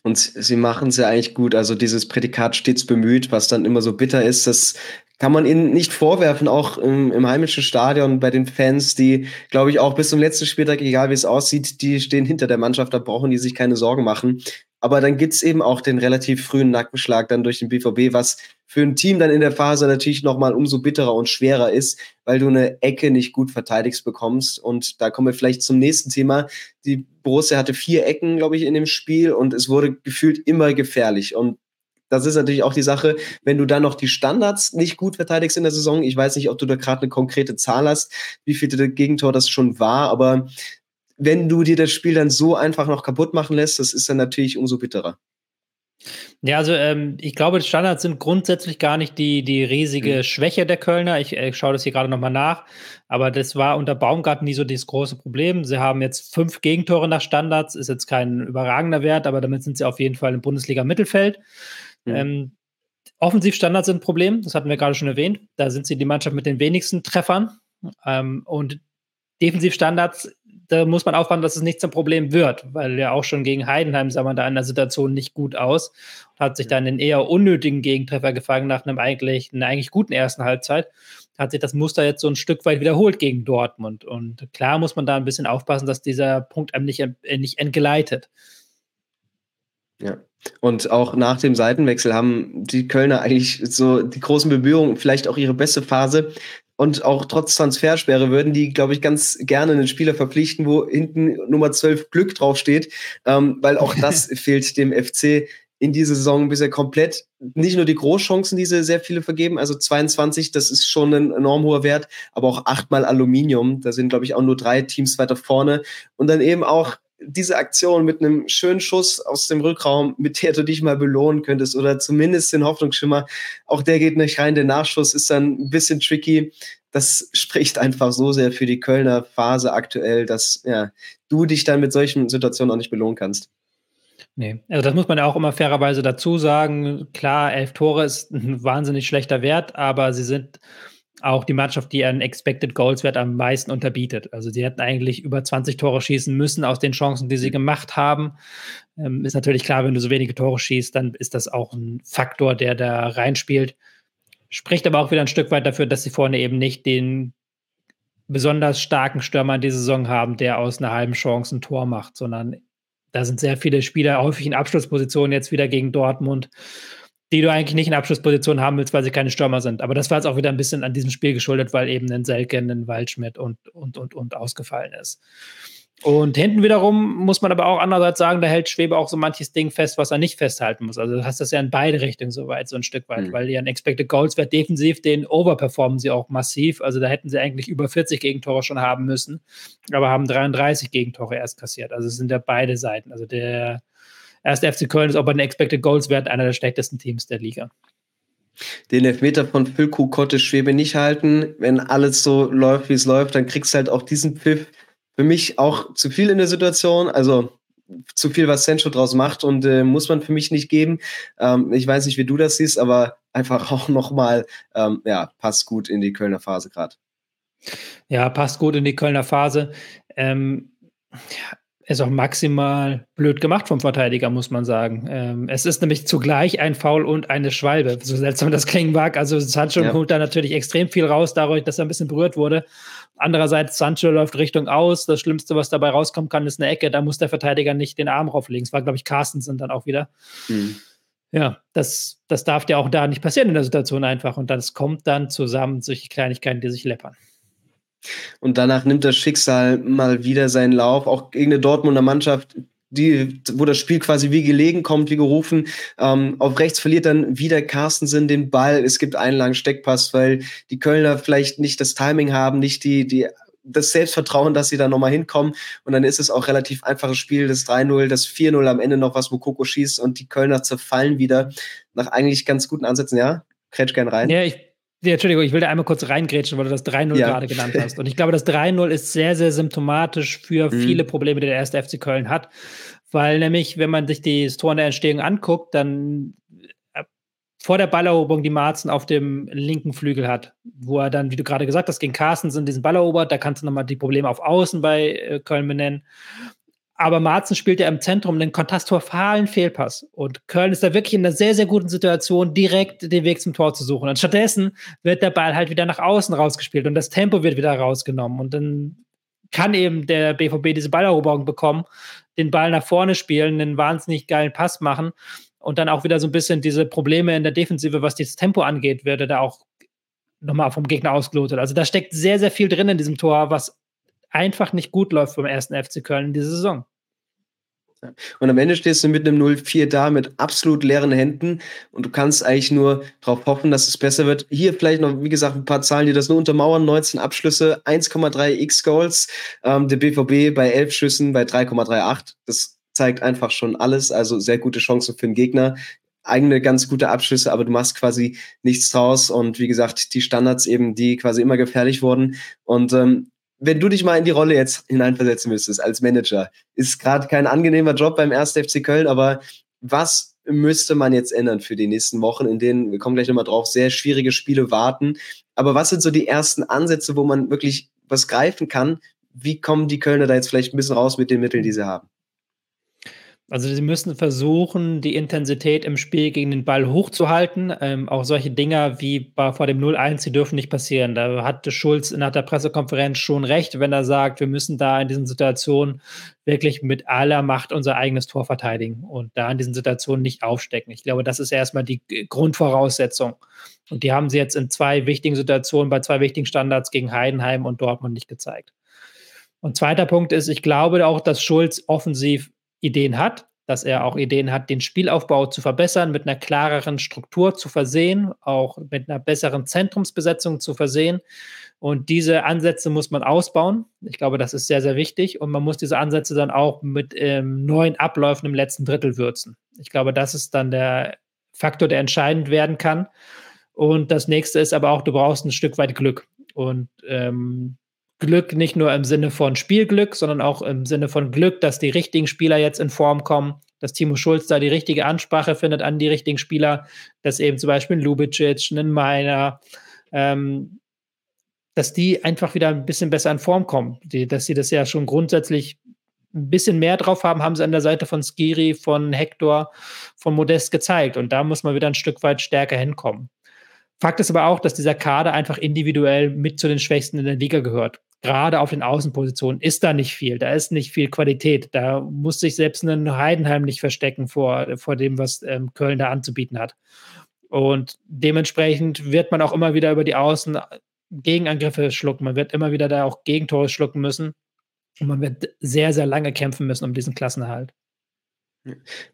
Und sie machen es ja eigentlich gut. Also dieses Prädikat stets bemüht, was dann immer so bitter ist, das kann man ihnen nicht vorwerfen, auch im, im heimischen Stadion bei den Fans, die, glaube ich, auch bis zum letzten Spieltag, egal wie es aussieht, die stehen hinter der Mannschaft, da brauchen die sich keine Sorgen machen. Aber dann gibt's eben auch den relativ frühen Nackenschlag dann durch den BVB, was für ein Team dann in der Phase natürlich nochmal umso bitterer und schwerer ist, weil du eine Ecke nicht gut verteidigst bekommst. Und da kommen wir vielleicht zum nächsten Thema. Die Borussia hatte vier Ecken, glaube ich, in dem Spiel und es wurde gefühlt immer gefährlich. Und das ist natürlich auch die Sache, wenn du dann noch die Standards nicht gut verteidigst in der Saison. Ich weiß nicht, ob du da gerade eine konkrete Zahl hast, wie viel Gegentor das schon war, aber wenn du dir das Spiel dann so einfach noch kaputt machen lässt, das ist dann natürlich umso bitterer. Ja, also ähm, ich glaube, Standards sind grundsätzlich gar nicht die, die riesige mhm. Schwäche der Kölner. Ich äh, schaue das hier gerade nochmal nach. Aber das war unter Baumgarten nie so das große Problem. Sie haben jetzt fünf Gegentore nach Standards, ist jetzt kein überragender Wert, aber damit sind sie auf jeden Fall im Bundesliga-Mittelfeld. Mhm. Ähm, Offensivstandards sind ein Problem, das hatten wir gerade schon erwähnt. Da sind sie die Mannschaft mit den wenigsten Treffern. Ähm, und Defensivstandards da muss man aufpassen, dass es nicht zum Problem wird, weil ja auch schon gegen Heidenheim sah man da in der Situation nicht gut aus und hat sich dann in eher unnötigen Gegentreffer gefangen nach einem eigentlich, einer eigentlich guten ersten Halbzeit. Hat sich das Muster jetzt so ein Stück weit wiederholt gegen Dortmund. Und klar muss man da ein bisschen aufpassen, dass dieser Punkt einem nicht, äh, nicht entgleitet. Ja. Und auch nach dem Seitenwechsel haben die Kölner eigentlich so die großen Bemühungen, vielleicht auch ihre beste Phase und auch trotz Transfersperre würden die, glaube ich, ganz gerne einen Spieler verpflichten, wo hinten Nummer 12 Glück draufsteht, ähm, weil auch das fehlt dem FC in dieser Saison bisher komplett. Nicht nur die Großchancen, die sie sehr viele vergeben, also 22, das ist schon ein enorm hoher Wert, aber auch achtmal Aluminium, da sind, glaube ich, auch nur drei Teams weiter vorne. Und dann eben auch diese Aktion mit einem schönen Schuss aus dem Rückraum, mit der du dich mal belohnen könntest oder zumindest den Hoffnungsschimmer, auch der geht nicht rein. Der Nachschuss ist dann ein bisschen tricky. Das spricht einfach so sehr für die Kölner Phase aktuell, dass ja, du dich dann mit solchen Situationen auch nicht belohnen kannst. Nee, also das muss man ja auch immer fairerweise dazu sagen. Klar, elf Tore ist ein wahnsinnig schlechter Wert, aber sie sind auch die Mannschaft, die einen Expected Goals Wert am meisten unterbietet. Also sie hätten eigentlich über 20 Tore schießen müssen aus den Chancen, die sie gemacht haben. Ähm, ist natürlich klar, wenn du so wenige Tore schießt, dann ist das auch ein Faktor, der da reinspielt. Spricht aber auch wieder ein Stück weit dafür, dass sie vorne eben nicht den besonders starken Stürmer in dieser Saison haben, der aus einer halben Chance ein Tor macht, sondern da sind sehr viele Spieler häufig in Abschlusspositionen jetzt wieder gegen Dortmund die du eigentlich nicht in Abschlussposition haben willst, weil sie keine Stürmer sind. Aber das war jetzt auch wieder ein bisschen an diesem Spiel geschuldet, weil eben ein Selken, ein Waldschmidt und, und, und, und ausgefallen ist. Und hinten wiederum muss man aber auch andererseits sagen, da hält Schwebe auch so manches Ding fest, was er nicht festhalten muss. Also du hast das ja in beide Richtungen soweit, so ein Stück weit, mhm. weil ihren Expected Goals Wert defensiv, den overperformen sie auch massiv. Also da hätten sie eigentlich über 40 Gegentore schon haben müssen, aber haben 33 Gegentore erst kassiert. Also es sind ja beide Seiten. Also der erste FC Köln ist auch bei den Expected Goals Wert einer der schlechtesten Teams der Liga. Den Elfmeter von Füllkuh konnte Schwebe nicht halten. Wenn alles so läuft, wie es läuft, dann kriegst du halt auch diesen Pfiff. Für mich auch zu viel in der Situation. Also zu viel, was Sancho draus macht und äh, muss man für mich nicht geben. Ähm, ich weiß nicht, wie du das siehst, aber einfach auch nochmal, ähm, ja, passt gut in die Kölner Phase gerade. Ja, passt gut in die Kölner Phase. Ähm, ist auch maximal blöd gemacht vom Verteidiger, muss man sagen. Ähm, es ist nämlich zugleich ein Foul und eine Schwalbe, so seltsam das klingen mag. Also Sancho ja. holt da natürlich extrem viel raus, dadurch, dass er ein bisschen berührt wurde. Andererseits, Sancho läuft Richtung aus. Das Schlimmste, was dabei rauskommen kann, ist eine Ecke. Da muss der Verteidiger nicht den Arm rauflegen. Es war, glaube ich, Carstensen dann auch wieder. Mhm. Ja, das, das darf ja auch da nicht passieren in der Situation einfach. Und das kommt dann zusammen, solche Kleinigkeiten, die sich läppern. Und danach nimmt das Schicksal mal wieder seinen Lauf. Auch gegen eine Dortmunder Mannschaft, die, wo das Spiel quasi wie gelegen kommt, wie gerufen. Ähm, auf rechts verliert dann wieder Carstensen den Ball. Es gibt einen langen Steckpass, weil die Kölner vielleicht nicht das Timing haben, nicht die, die das Selbstvertrauen, dass sie da nochmal hinkommen. Und dann ist es auch relativ einfaches Spiel, das 3-0, das 4-0 am Ende noch, was Mokoko schießt und die Kölner zerfallen wieder nach eigentlich ganz guten Ansätzen. Ja, kretsch gern rein. Ja, ich ja, Entschuldigung, ich will da einmal kurz reingrätschen, weil du das 3-0 ja. gerade genannt hast. Und ich glaube, das 3-0 ist sehr, sehr symptomatisch für mhm. viele Probleme, die der erste FC Köln hat. Weil nämlich, wenn man sich die Tor in der Entstehung anguckt, dann äh, vor der Balleroberung die Marzen auf dem linken Flügel hat, wo er dann, wie du gerade gesagt hast, gegen Carstens in diesen Ball erobert, da kannst du nochmal die Probleme auf Außen bei äh, Köln benennen. Aber Marzen spielt ja im Zentrum den kontastrophalen Fehlpass. Und Köln ist da wirklich in einer sehr, sehr guten Situation, direkt den Weg zum Tor zu suchen. Und stattdessen wird der Ball halt wieder nach außen rausgespielt und das Tempo wird wieder rausgenommen. Und dann kann eben der BVB diese Balleroberung bekommen, den Ball nach vorne spielen, einen wahnsinnig geilen Pass machen und dann auch wieder so ein bisschen diese Probleme in der Defensive, was dieses Tempo angeht, würde da auch nochmal vom Gegner ausgelotet. Also da steckt sehr, sehr viel drin in diesem Tor, was einfach nicht gut läuft beim ersten FC Köln in dieser Saison. Und am Ende stehst du mit einem 0-4 da, mit absolut leeren Händen und du kannst eigentlich nur darauf hoffen, dass es besser wird. Hier vielleicht noch, wie gesagt, ein paar Zahlen, die das nur untermauern. 19 Abschlüsse, 1,3 X-Goals. Ähm, der BVB bei 11 Schüssen bei 3,38. Das zeigt einfach schon alles. Also sehr gute Chancen für den Gegner eigene ganz gute Abschlüsse, aber du machst quasi nichts draus. Und wie gesagt, die Standards eben, die quasi immer gefährlich wurden. Und ähm, wenn du dich mal in die Rolle jetzt hineinversetzen müsstest als Manager, ist gerade kein angenehmer Job beim 1. FC Köln, aber was müsste man jetzt ändern für die nächsten Wochen, in denen, wir kommen gleich nochmal drauf, sehr schwierige Spiele warten. Aber was sind so die ersten Ansätze, wo man wirklich was greifen kann? Wie kommen die Kölner da jetzt vielleicht ein bisschen raus mit den Mitteln, die sie haben? Also sie müssen versuchen, die Intensität im Spiel gegen den Ball hochzuhalten. Ähm, auch solche Dinger wie bei, vor dem 0-1, die dürfen nicht passieren. Da hatte Schulz nach der Pressekonferenz schon recht, wenn er sagt, wir müssen da in diesen Situationen wirklich mit aller Macht unser eigenes Tor verteidigen und da in diesen Situationen nicht aufstecken. Ich glaube, das ist erstmal die Grundvoraussetzung. Und die haben sie jetzt in zwei wichtigen Situationen, bei zwei wichtigen Standards gegen Heidenheim und Dortmund nicht gezeigt. Und zweiter Punkt ist, ich glaube auch, dass Schulz offensiv Ideen hat, dass er auch Ideen hat, den Spielaufbau zu verbessern, mit einer klareren Struktur zu versehen, auch mit einer besseren Zentrumsbesetzung zu versehen. Und diese Ansätze muss man ausbauen. Ich glaube, das ist sehr, sehr wichtig. Und man muss diese Ansätze dann auch mit ähm, neuen Abläufen im letzten Drittel würzen. Ich glaube, das ist dann der Faktor, der entscheidend werden kann. Und das nächste ist aber auch, du brauchst ein Stück weit Glück. Und ähm, Glück nicht nur im Sinne von Spielglück, sondern auch im Sinne von Glück, dass die richtigen Spieler jetzt in Form kommen, dass Timo Schulz da die richtige Ansprache findet an die richtigen Spieler, dass eben zum Beispiel ein Lubicic, ein Meiner, ähm, dass die einfach wieder ein bisschen besser in Form kommen. Die, dass sie das ja schon grundsätzlich ein bisschen mehr drauf haben, haben sie an der Seite von Skiri, von Hector, von Modest gezeigt. Und da muss man wieder ein Stück weit stärker hinkommen. Fakt ist aber auch, dass dieser Kader einfach individuell mit zu den Schwächsten in der Liga gehört gerade auf den Außenpositionen ist da nicht viel. Da ist nicht viel Qualität. Da muss sich selbst ein Heidenheim nicht verstecken vor, vor dem, was ähm, Köln da anzubieten hat. Und dementsprechend wird man auch immer wieder über die Außen Gegenangriffe schlucken. Man wird immer wieder da auch Gegentore schlucken müssen. Und man wird sehr, sehr lange kämpfen müssen um diesen Klassenerhalt.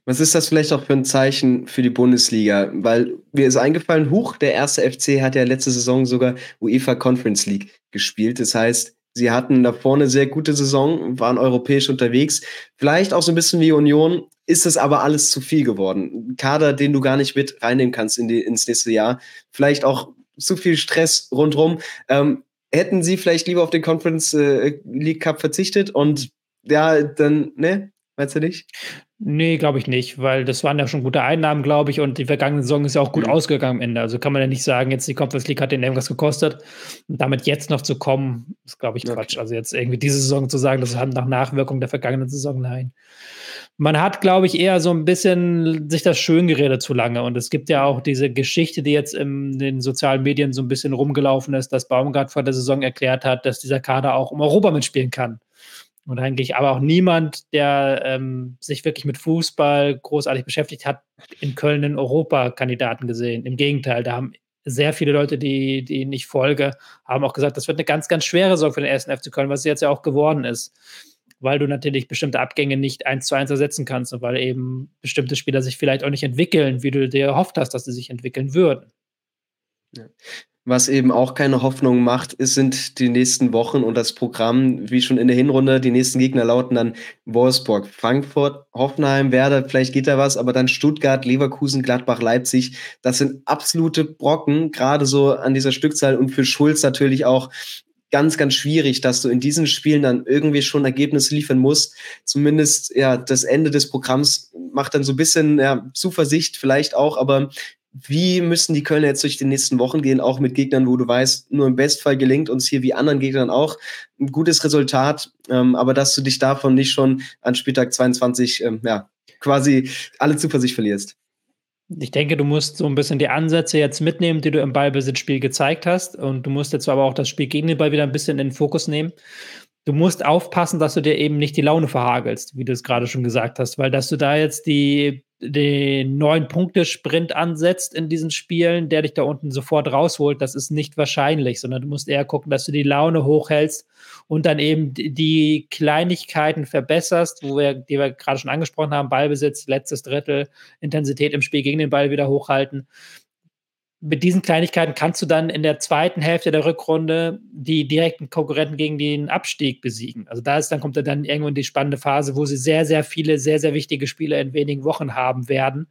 Was ist das vielleicht auch für ein Zeichen für die Bundesliga? Weil mir ist eingefallen, Huch, der erste FC hat ja letzte Saison sogar UEFA Conference League gespielt. Das heißt, sie hatten da vorne sehr gute Saison, waren europäisch unterwegs. Vielleicht auch so ein bisschen wie Union, ist das aber alles zu viel geworden. Ein Kader, den du gar nicht mit reinnehmen kannst in die, ins nächste Jahr. Vielleicht auch zu viel Stress rundherum. Ähm, hätten sie vielleicht lieber auf den Conference äh, League Cup verzichtet und ja, dann, ne? Meinst du nicht? Nee, glaube ich nicht, weil das waren ja schon gute Einnahmen, glaube ich, und die vergangene Saison ist ja auch gut mhm. ausgegangen am Ende. Also kann man ja nicht sagen, jetzt die Conference League hat den irgendwas gekostet. Und damit jetzt noch zu kommen, ist, glaube ich, Quatsch. Okay. Also jetzt irgendwie diese Saison zu sagen, das hat nach Nachwirkung der vergangenen Saison, nein. Man hat, glaube ich, eher so ein bisschen sich das schön geredet zu lange. Und es gibt ja auch diese Geschichte, die jetzt in den sozialen Medien so ein bisschen rumgelaufen ist, dass Baumgart vor der Saison erklärt hat, dass dieser Kader auch um Europa mitspielen kann. Und eigentlich aber auch niemand, der ähm, sich wirklich mit Fußball großartig beschäftigt hat, in Köln einen Europakandidaten gesehen. Im Gegenteil, da haben sehr viele Leute, die, die ich folge, haben auch gesagt, das wird eine ganz, ganz schwere Saison für den ersten FC Köln, was es jetzt ja auch geworden ist. Weil du natürlich bestimmte Abgänge nicht eins zu eins ersetzen kannst und weil eben bestimmte Spieler sich vielleicht auch nicht entwickeln, wie du dir erhofft hast, dass sie sich entwickeln würden. Ja. Was eben auch keine Hoffnung macht, ist, sind die nächsten Wochen und das Programm, wie schon in der Hinrunde. Die nächsten Gegner lauten dann Wolfsburg, Frankfurt, Hoffenheim, Werder, vielleicht geht da was, aber dann Stuttgart, Leverkusen, Gladbach, Leipzig. Das sind absolute Brocken, gerade so an dieser Stückzahl und für Schulz natürlich auch ganz, ganz schwierig, dass du in diesen Spielen dann irgendwie schon Ergebnisse liefern musst. Zumindest ja, das Ende des Programms macht dann so ein bisschen ja, Zuversicht vielleicht auch, aber wie müssen die Kölner jetzt durch die nächsten Wochen gehen, auch mit Gegnern, wo du weißt, nur im Bestfall gelingt uns hier wie anderen Gegnern auch ein gutes Resultat, ähm, aber dass du dich davon nicht schon an Spieltag 22 ähm, ja, quasi alle Zuversicht verlierst. Ich denke, du musst so ein bisschen die Ansätze jetzt mitnehmen, die du im Ballbesitzspiel gezeigt hast. Und du musst jetzt aber auch das Spiel gegen den Ball wieder ein bisschen in den Fokus nehmen. Du musst aufpassen, dass du dir eben nicht die Laune verhagelst, wie du es gerade schon gesagt hast, weil dass du da jetzt die den neun Punkte Sprint ansetzt in diesen Spielen, der dich da unten sofort rausholt, das ist nicht wahrscheinlich, sondern du musst eher gucken, dass du die Laune hochhältst und dann eben die Kleinigkeiten verbesserst, wo wir, die wir gerade schon angesprochen haben, Ballbesitz, letztes Drittel, Intensität im Spiel gegen den Ball wieder hochhalten. Mit diesen Kleinigkeiten kannst du dann in der zweiten Hälfte der Rückrunde die direkten Konkurrenten gegen den Abstieg besiegen. Also da ist dann kommt dann irgendwann die spannende Phase, wo sie sehr, sehr viele, sehr, sehr wichtige Spiele in wenigen Wochen haben werden.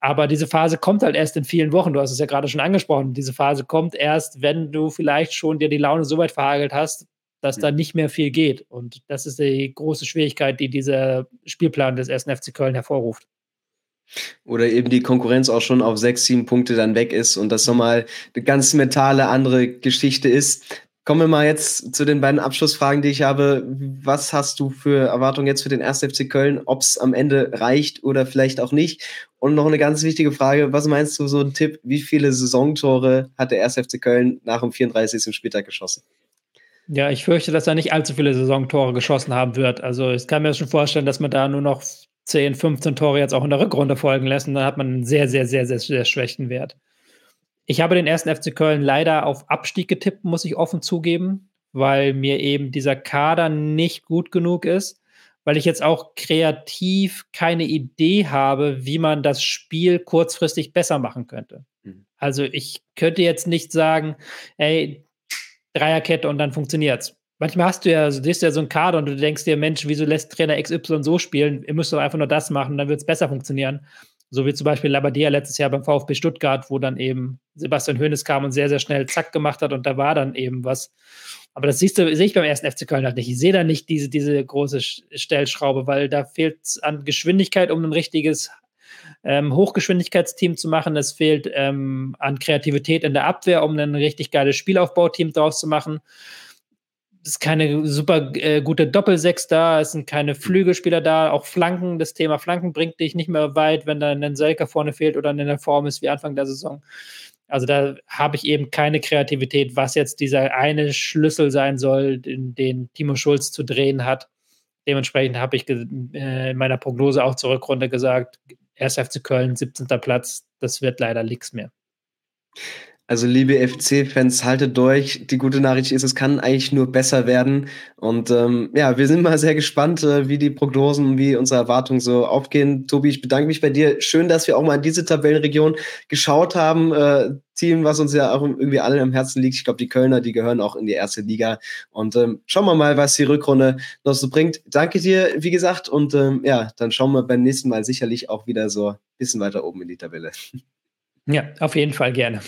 Aber diese Phase kommt halt erst in vielen Wochen. Du hast es ja gerade schon angesprochen. Diese Phase kommt erst, wenn du vielleicht schon dir die Laune so weit verhagelt hast, dass da nicht mehr viel geht. Und das ist die große Schwierigkeit, die dieser Spielplan des 1. FC Köln hervorruft. Oder eben die Konkurrenz auch schon auf sechs, sieben Punkte dann weg ist und das nochmal eine ganz mentale andere Geschichte ist. Kommen wir mal jetzt zu den beiden Abschlussfragen, die ich habe. Was hast du für Erwartungen jetzt für den 1. FC Köln, ob es am Ende reicht oder vielleicht auch nicht? Und noch eine ganz wichtige Frage, was meinst du, so ein Tipp, wie viele Saisontore hat der 1. FC Köln nach dem 34. Spieltag geschossen? Ja, ich fürchte, dass er nicht allzu viele Saisontore geschossen haben wird. Also ich kann mir schon vorstellen, dass man da nur noch 10, 15 Tore jetzt auch in der Rückrunde folgen lässt und dann hat man einen sehr, sehr, sehr, sehr, sehr schlechten Wert. Ich habe den ersten FC Köln leider auf Abstieg getippt, muss ich offen zugeben, weil mir eben dieser Kader nicht gut genug ist, weil ich jetzt auch kreativ keine Idee habe, wie man das Spiel kurzfristig besser machen könnte. Mhm. Also ich könnte jetzt nicht sagen, ey, Dreierkette und dann funktioniert's manchmal hast du ja, also siehst du ja so einen Kader und du denkst dir, Mensch, wieso lässt Trainer XY so spielen? Ihr müsst doch einfach nur das machen, dann wird es besser funktionieren. So wie zum Beispiel Labadia letztes Jahr beim VfB Stuttgart, wo dann eben Sebastian Hoeneß kam und sehr, sehr schnell Zack gemacht hat und da war dann eben was. Aber das siehst du, sehe ich beim ersten FC Köln halt nicht. Ich sehe da nicht diese, diese große Stellschraube, weil da fehlt es an Geschwindigkeit, um ein richtiges ähm, Hochgeschwindigkeitsteam zu machen. Es fehlt ähm, an Kreativität in der Abwehr, um ein richtig geiles Spielaufbauteam draus zu machen ist keine super äh, gute Doppelsechs da, es sind keine Flügelspieler da, auch Flanken, das Thema Flanken bringt dich nicht mehr weit, wenn da ein Selker vorne fehlt oder in der Form ist wie Anfang der Saison. Also da habe ich eben keine Kreativität, was jetzt dieser eine Schlüssel sein soll, in den Timo Schulz zu drehen hat. Dementsprechend habe ich äh, in meiner Prognose auch zur Rückrunde gesagt, 1. FC Köln, 17. Platz, das wird leider nichts mehr. Also liebe FC-Fans, haltet durch. Die gute Nachricht ist, es kann eigentlich nur besser werden. Und ähm, ja, wir sind mal sehr gespannt, äh, wie die Prognosen, wie unsere Erwartungen so aufgehen. Tobi, ich bedanke mich bei dir. Schön, dass wir auch mal in diese Tabellenregion geschaut haben. Äh, Team, was uns ja auch irgendwie allen am Herzen liegt. Ich glaube, die Kölner, die gehören auch in die erste Liga. Und ähm, schauen wir mal, was die Rückrunde noch so bringt. Danke dir, wie gesagt. Und ähm, ja, dann schauen wir beim nächsten Mal sicherlich auch wieder so ein bisschen weiter oben in die Tabelle. Ja, auf jeden Fall gerne.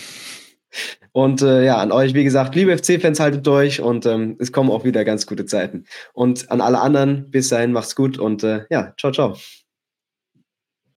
Und äh, ja, an euch, wie gesagt, liebe FC-Fans, haltet durch und ähm, es kommen auch wieder ganz gute Zeiten. Und an alle anderen, bis dahin, macht's gut und äh, ja, ciao, ciao.